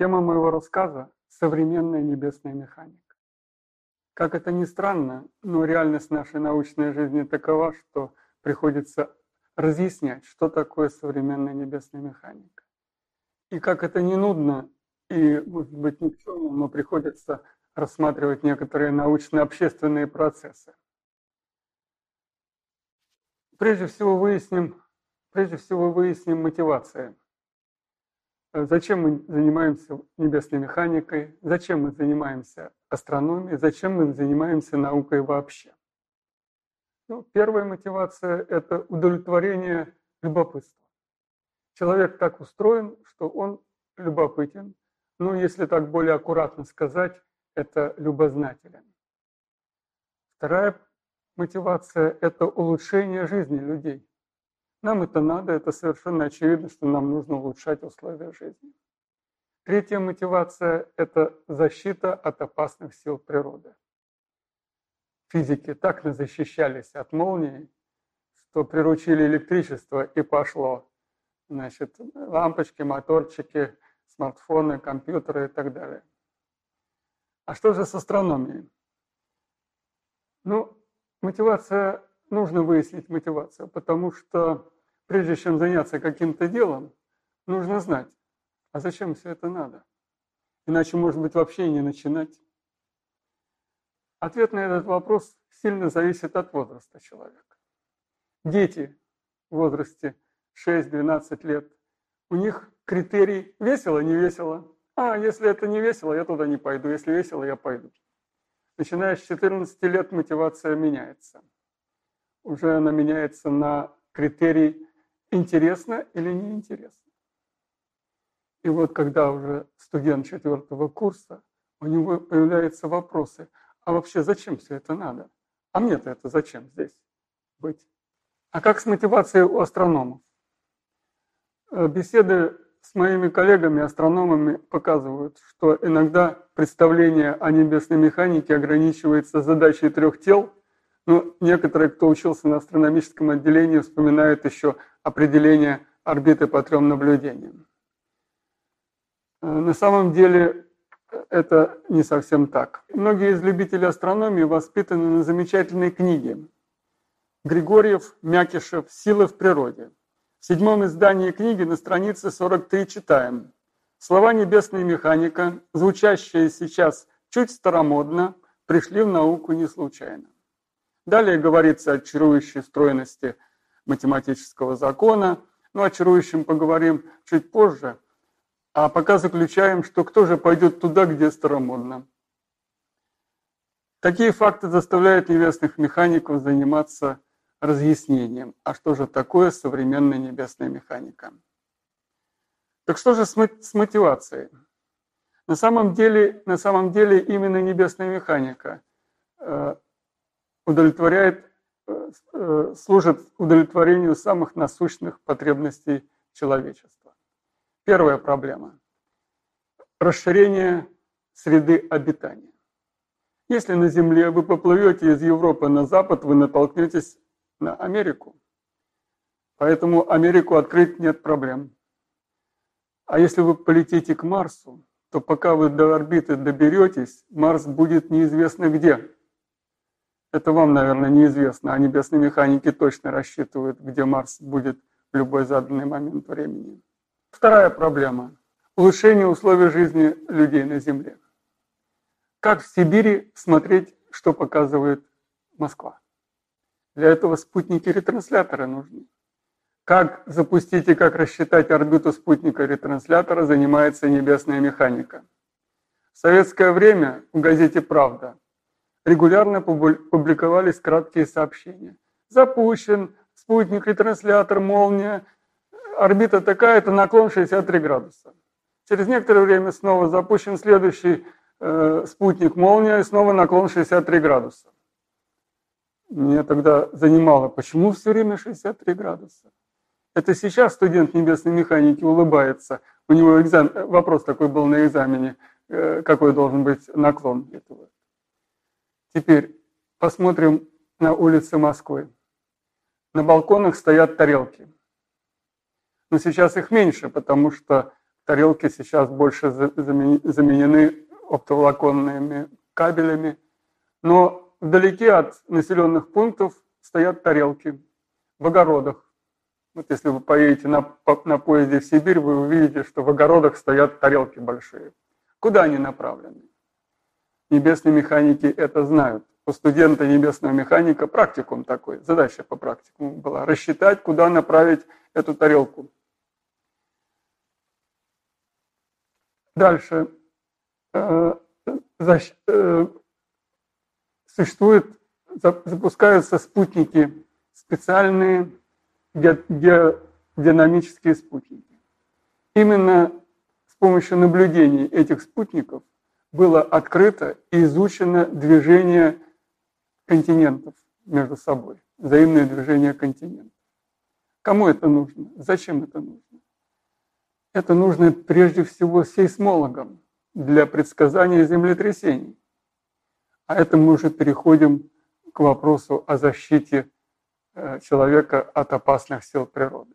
Тема моего рассказа – современная небесная механика. Как это ни странно, но реальность нашей научной жизни такова, что приходится разъяснять, что такое современная небесная механика. И как это не нудно и, может быть, ни к чему, но приходится рассматривать некоторые научно-общественные процессы. Прежде всего выясним, прежде всего выясним мотивации. Зачем мы занимаемся небесной механикой, зачем мы занимаемся астрономией, зачем мы занимаемся наукой вообще. Ну, первая мотивация – это удовлетворение любопытства. Человек так устроен, что он любопытен. Ну, если так более аккуратно сказать, это любознателен. Вторая мотивация – это улучшение жизни людей. Нам это надо, это совершенно очевидно, что нам нужно улучшать условия жизни. Третья мотивация – это защита от опасных сил природы. Физики так защищались от молнии, что приручили электричество и пошло. Значит, лампочки, моторчики, смартфоны, компьютеры и так далее. А что же с астрономией? Ну, мотивация, нужно выяснить мотивацию, потому что прежде чем заняться каким-то делом, нужно знать, а зачем все это надо? Иначе, может быть, вообще не начинать. Ответ на этот вопрос сильно зависит от возраста человека. Дети в возрасте 6-12 лет, у них критерий весело, не весело. А, если это не весело, я туда не пойду. Если весело, я пойду. Начиная с 14 лет мотивация меняется. Уже она меняется на критерий интересно или неинтересно. И вот когда уже студент четвертого курса, у него появляются вопросы, а вообще зачем все это надо? А мне-то это зачем здесь быть? А как с мотивацией у астрономов? Э, беседы с моими коллегами-астрономами показывают, что иногда представление о небесной механике ограничивается задачей трех тел, но некоторые, кто учился на астрономическом отделении, вспоминают еще определение орбиты по трем наблюдениям. Э, на самом деле это не совсем так. Многие из любителей астрономии воспитаны на замечательной книге Григорьев, Мякишев «Силы в природе». В седьмом издании книги на странице 43 читаем. Слова «небесная механика», звучащие сейчас чуть старомодно, пришли в науку не случайно. Далее говорится о чарующей стройности математического закона, но о чарующем поговорим чуть позже, а пока заключаем, что кто же пойдет туда, где старомодно. Такие факты заставляют небесных механиков заниматься разъяснением, а что же такое современная небесная механика. Так что же с мотивацией? На самом деле, на самом деле именно небесная механика э, удовлетворяет, э, э, служит удовлетворению самых насущных потребностей человечества. Первая проблема – расширение среды обитания. Если на Земле вы поплывете из Европы на запад, вы натолкнетесь на Америку. Поэтому Америку открыть нет проблем. А если вы полетите к Марсу, то пока вы до орбиты доберетесь, Марс будет неизвестно где. Это вам, наверное, неизвестно, а небесные механики точно рассчитывают, где Марс будет в любой заданный момент времени. Вторая проблема – улучшение условий жизни людей на Земле. Как в Сибири смотреть, что показывает Москва? Для этого спутники-ретрансляторы нужны. Как запустить и как рассчитать орбиту спутника-ретранслятора занимается небесная механика. В советское время в газете «Правда» регулярно публиковались краткие сообщения. Запущен спутник-ретранслятор, молния, орбита такая-то, наклон 63 градуса. Через некоторое время снова запущен следующий э, спутник молния и снова наклон 63 градуса. Меня тогда занимало, почему все время 63 градуса? Это сейчас студент небесной механики улыбается. У него экзамен, вопрос такой был на экзамене, э, какой должен быть наклон этого. Теперь посмотрим на улицы Москвы. На балконах стоят тарелки. Но сейчас их меньше, потому что тарелки сейчас больше заменены оптоволоконными кабелями, но вдалеке от населенных пунктов стоят тарелки в огородах. Вот если вы поедете на, на поезде в Сибирь, вы увидите, что в огородах стоят тарелки большие. Куда они направлены? Небесные механики это знают. У студента небесного механика практикум такой, задача по практикуму была рассчитать, куда направить эту тарелку. Дальше. Э, э, существует, запускаются спутники специальные динамические спутники. Именно с помощью наблюдений этих спутников было открыто и изучено движение континентов между собой, взаимное движение континентов. Кому это нужно? Зачем это нужно? Это нужно прежде всего сейсмологам для предсказания землетрясений. А это мы уже переходим к вопросу о защите Э, человека от опасных сил природы.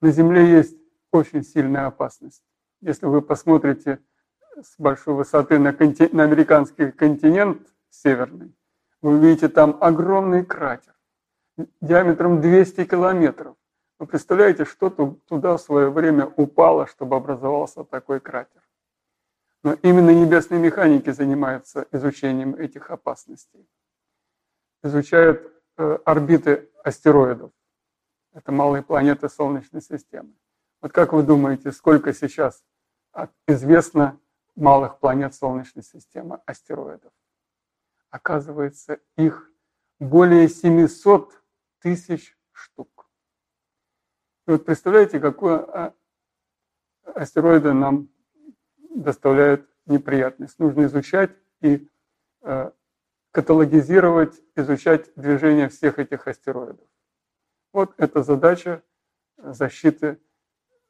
На Земле есть очень сильная опасность. Если вы посмотрите с большой высоты на, конти... на американский континент северный, вы увидите там огромный кратер диаметром 200 километров. Вы представляете, что туда в свое время упало, чтобы образовался такой кратер? Но именно небесные механики занимаются изучением этих опасностей. Изучают Э, орбиты астероидов. Это малые планеты Солнечной системы. Вот как вы думаете, сколько сейчас известно малых планет Солнечной системы, астероидов? Оказывается, их более 700 тысяч штук. И вот представляете, какое а, астероиды нам доставляют неприятность. Нужно изучать и э, каталогизировать, изучать движение всех этих астероидов. Вот это задача защиты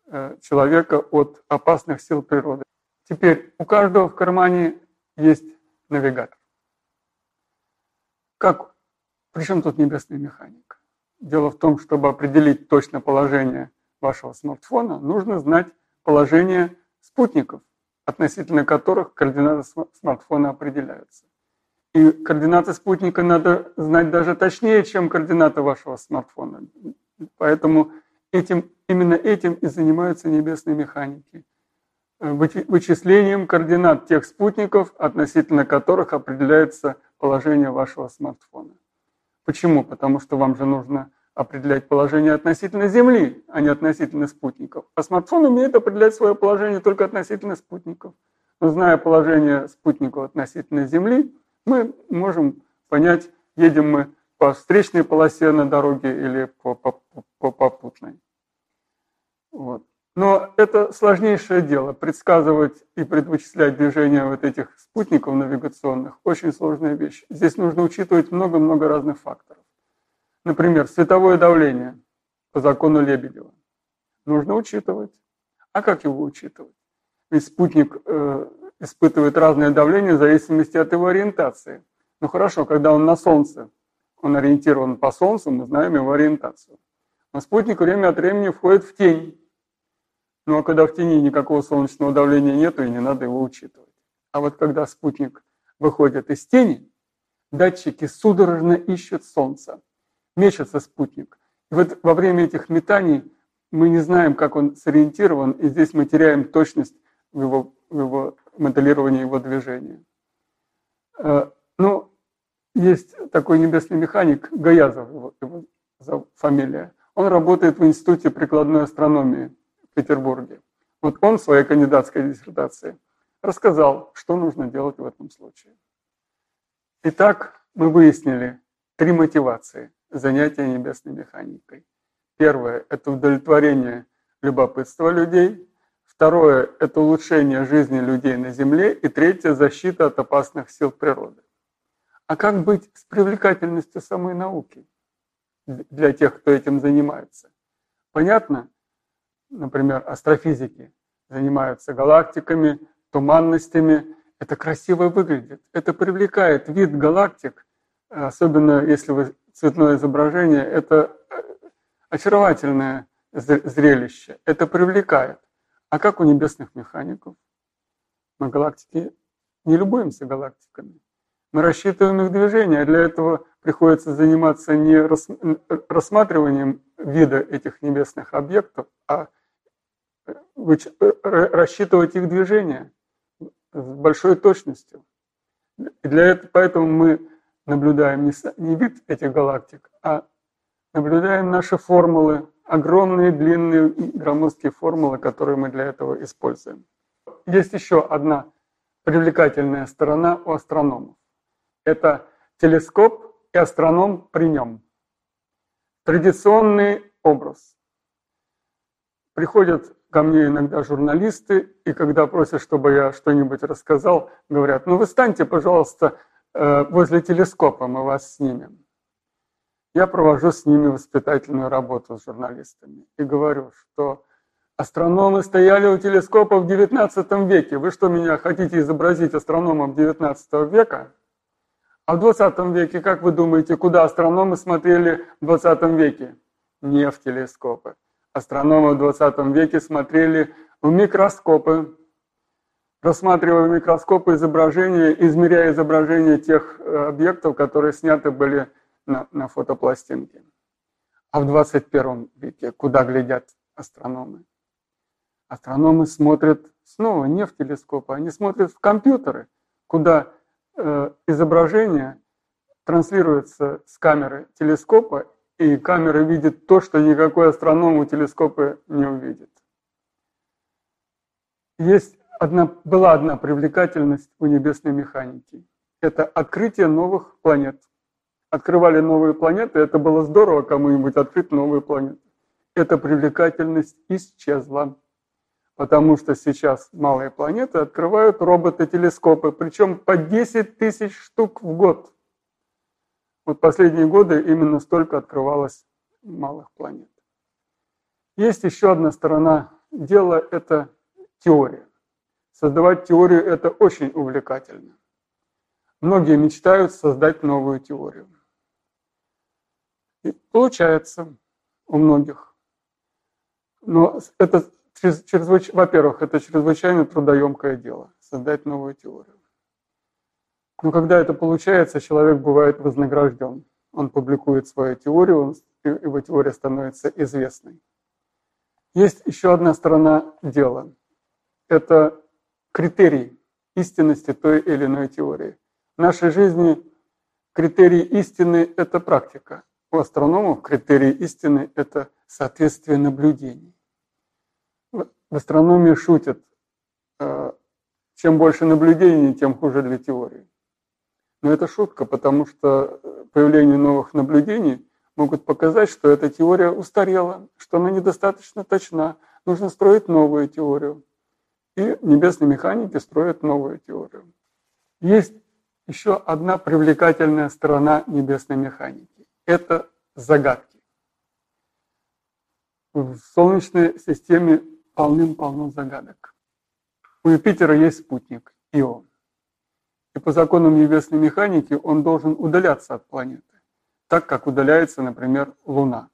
э, человека от опасных сил природы. Теперь у каждого в кармане есть навигатор. Как? Причем тут небесная механика? Дело в том, чтобы определить точно положение вашего смартфона, нужно знать положение спутников, относительно которых координаты смартфона определяются. И координаты спутника надо знать даже точнее, чем координаты вашего смартфона. Поэтому этим, именно этим и занимаются небесные механики. Э, вычислением координат тех спутников, относительно которых определяется положение вашего смартфона. Почему? Потому что вам же нужно определять положение относительно Земли, а не относительно спутников. А смартфон умеет определять свое положение только относительно спутников. Но зная положение спутников относительно Земли, мы можем понять, едем мы по встречной полосе на дороге или по, по, по попутной. Вот. Но это сложнейшее дело. Предсказывать и предвычислять движение вот этих спутников навигационных – очень сложная вещь. Здесь нужно учитывать много-много разных факторов. Например, световое давление по закону Лебедева. Нужно учитывать. А как его учитывать? Ведь спутник э, испытывает разное давление в зависимости от его ориентации. Ну хорошо, когда он на Солнце, он ориентирован по Солнцу, мы знаем его ориентацию. Но спутник время от времени входит в тень. Ну а когда в тени никакого солнечного давления нету, и не надо его учитывать. А вот когда спутник выходит из тени, датчики судорожно ищут Солнце. Мечется спутник. И вот во время этих метаний мы не знаем, как он сориентирован, и здесь мы теряем точность в его, в его моделирования его движения. Э, ну, есть такой небесный механик, Гаязов его, его фамилия. Он работает в Институте прикладной астрономии Петербурге. Вот он в своей кандидатской диссертации рассказал, что нужно делать в этом случае. Итак, мы выяснили три мотивации занятия небесной механикой. Первое – это удовлетворение любопытства людей. Второе – это улучшение жизни людей на Земле. И третье – защита от опасных сил природы. А как быть с привлекательностью самой науки для тех, кто этим занимается? Понятно? Например, астрофизики занимаются галактиками, туманностями. Это красиво выглядит. Это привлекает вид галактик, особенно если вы цветное изображение. Это э, очаровательное зрелище. Это привлекает. А как у небесных механиков? Мы галактики не любуемся галактиками. Мы рассчитываем их движение, для этого приходится заниматься не рассматриванием вида этих небесных объектов, а рассчитывать их движение с большой точностью. И для этого, поэтому мы наблюдаем не, не вид этих галактик, а наблюдаем наши формулы, огромные, длинные, громоздкие формулы, которые мы для этого используем. Есть еще одна привлекательная сторона у астрономов. Это телескоп и астроном при нем. Традиционный образ. Приходят ко мне иногда журналисты, и когда просят, чтобы я что-нибудь рассказал, говорят, ну вы станьте, пожалуйста, э, возле телескопа, мы вас снимем. Я провожу с ними воспитательную работу с журналистами и говорю, что астрономы стояли у телескопа в XIX веке. Вы что, меня хотите изобразить астрономом XIX века? А в 20 веке, как вы думаете, куда астрономы смотрели в 20 веке? Не в телескопы. Астрономы в 20 веке смотрели в микроскопы, рассматривая в микроскопы изображения, измеряя изображения тех э, объектов, которые сняты были на, на фотопластинке. А в 21 веке куда глядят астрономы? Астрономы смотрят снова не в телескопы, они смотрят в компьютеры, куда Э, изображение транслируется с камеры телескопа, и камера видит то, что никакой астроном у телескопа не увидит. Есть одна, была одна привлекательность у небесной механики. Это открытие новых планет. Открывали новые планеты, это было здорово кому-нибудь открыть новые планеты. Эта привлекательность исчезла потому что сейчас малые планеты открывают роботы-телескопы, причем по 10 тысяч штук в год. Вот последние годы именно столько открывалось малых планет. Есть еще одна сторона дела – это теория. Создавать теорию – это очень увлекательно. Многие мечтают создать новую теорию. И получается у многих. Но это во-первых, это чрезвычайно трудоемкое дело, создать новую теорию. Но когда это получается, человек бывает вознагражден. Он публикует свою теорию, его теория становится известной. Есть еще одна сторона дела. Это критерий истинности той или иной теории. В нашей жизни критерий истины – это практика. У астрономов критерий истины – это соответствие наблюдений в астрономии шутят, э, чем больше наблюдений, тем хуже для теории. Но это шутка, потому что появление новых наблюдений могут показать, что эта теория устарела, что она недостаточно точна, нужно строить новую теорию. И небесные механики строят новую теорию. Есть еще одна привлекательная сторона небесной механики. Это загадки. В Солнечной системе полным-полно загадок. У Юпитера есть спутник Ио. И по законам небесной механики он должен удаляться от планеты, так как удаляется, например, Луна.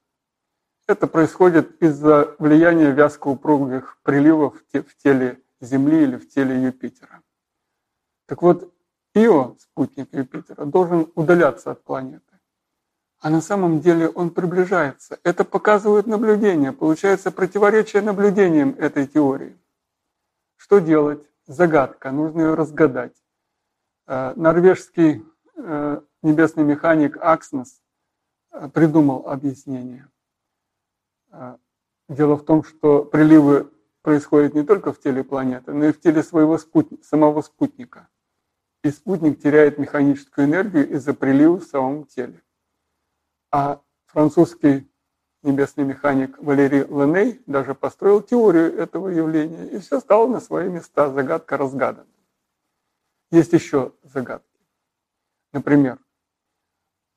Это происходит из-за влияния вязкоупругих приливов в теле Земли или в теле Юпитера. Так вот, Ио, спутник Юпитера, должен удаляться от планеты а на самом деле он приближается. Это показывают наблюдения. Получается противоречие наблюдениям этой теории. Что делать? Загадка, нужно ее разгадать. Э, норвежский э, небесный механик Акснес э, придумал объяснение. Дело в том, что приливы происходят не только в теле планеты, но и в теле своего спутника, самого спутника. И спутник теряет механическую энергию из-за прилива в самом теле. А французский небесный механик Валерий Леней даже построил теорию этого явления, и все стало на свои места, загадка разгадана. Есть еще загадки. Например,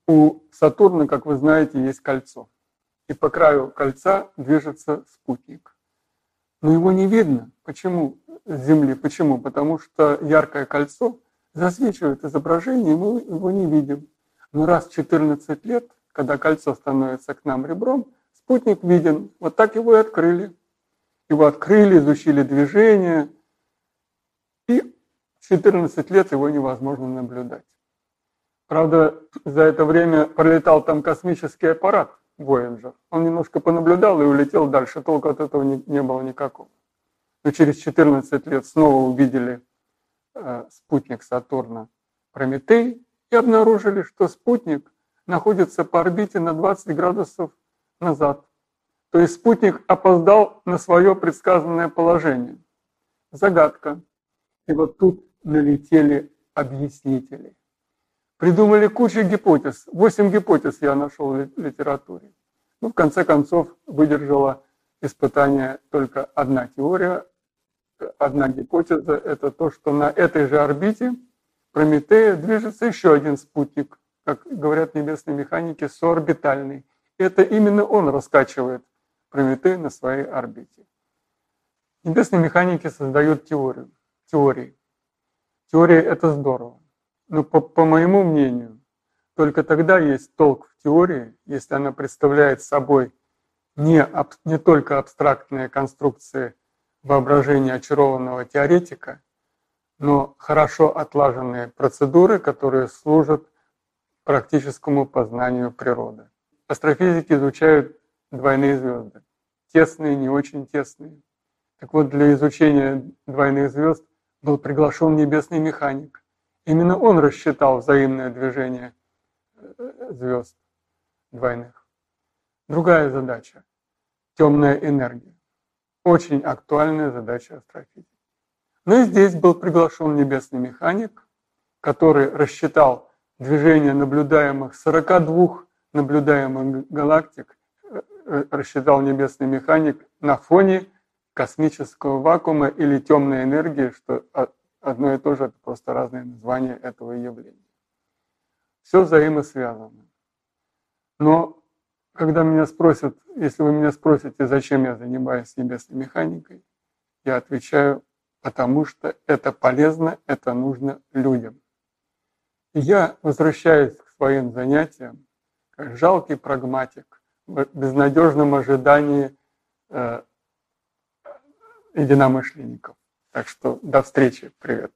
у Сатурна, как вы знаете, есть кольцо. И по краю кольца движется спутник. Но его не видно. Почему с Земли? Почему? Потому что яркое кольцо засвечивает изображение, и мы его не видим. Но раз в 14 лет когда кольцо становится к нам ребром, спутник виден. Вот так его и открыли. Его открыли, изучили движение, и 14 лет его невозможно наблюдать. Правда, за это время пролетал там космический аппарат Voyager. Он немножко понаблюдал и улетел дальше, толку от этого не, не было никакого. Но через 14 лет снова увидели э, спутник Сатурна Прометей и обнаружили, что спутник находится по орбите на 20 градусов назад. То есть спутник опоздал на свое предсказанное положение. Загадка. И вот тут налетели объяснители. Придумали кучу гипотез. Восемь гипотез я нашел в литературе. Ну, в конце концов, выдержала испытание только одна теория, одна гипотеза. Это то, что на этой же орбите Прометея движется еще один спутник, как говорят небесные механики, соорбитальный. Это именно он раскачивает Прометей на своей орбите. Небесные механики создают теорию, теории. Теория – это здорово. Но по, по моему мнению, только тогда есть толк в теории, если она представляет собой не, не только абстрактные конструкции воображения очарованного теоретика, но хорошо отлаженные процедуры, которые служат практическому познанию природы. Астрофизики изучают двойные звезды. Тесные, не очень тесные. Так вот, для изучения двойных звезд был приглашен небесный механик. Именно он рассчитал взаимное движение э, звезд двойных. Другая задача – темная энергия. Очень актуальная задача астрофизики. Но и здесь был приглашен небесный механик, который рассчитал движение наблюдаемых 42 наблюдаемых галактик, э, э, рассчитал небесный механик на фоне космического вакуума или темной энергии, что одно и то же, это просто разные названия этого явления. Все взаимосвязано. Но когда меня спросят, если вы меня спросите, зачем я занимаюсь небесной механикой, я отвечаю, потому что это полезно, это нужно людям. Я возвращаюсь к своим занятиям, как жалкий прагматик, в безнадежном ожидании э, единомышленников. Так что до встречи, привет.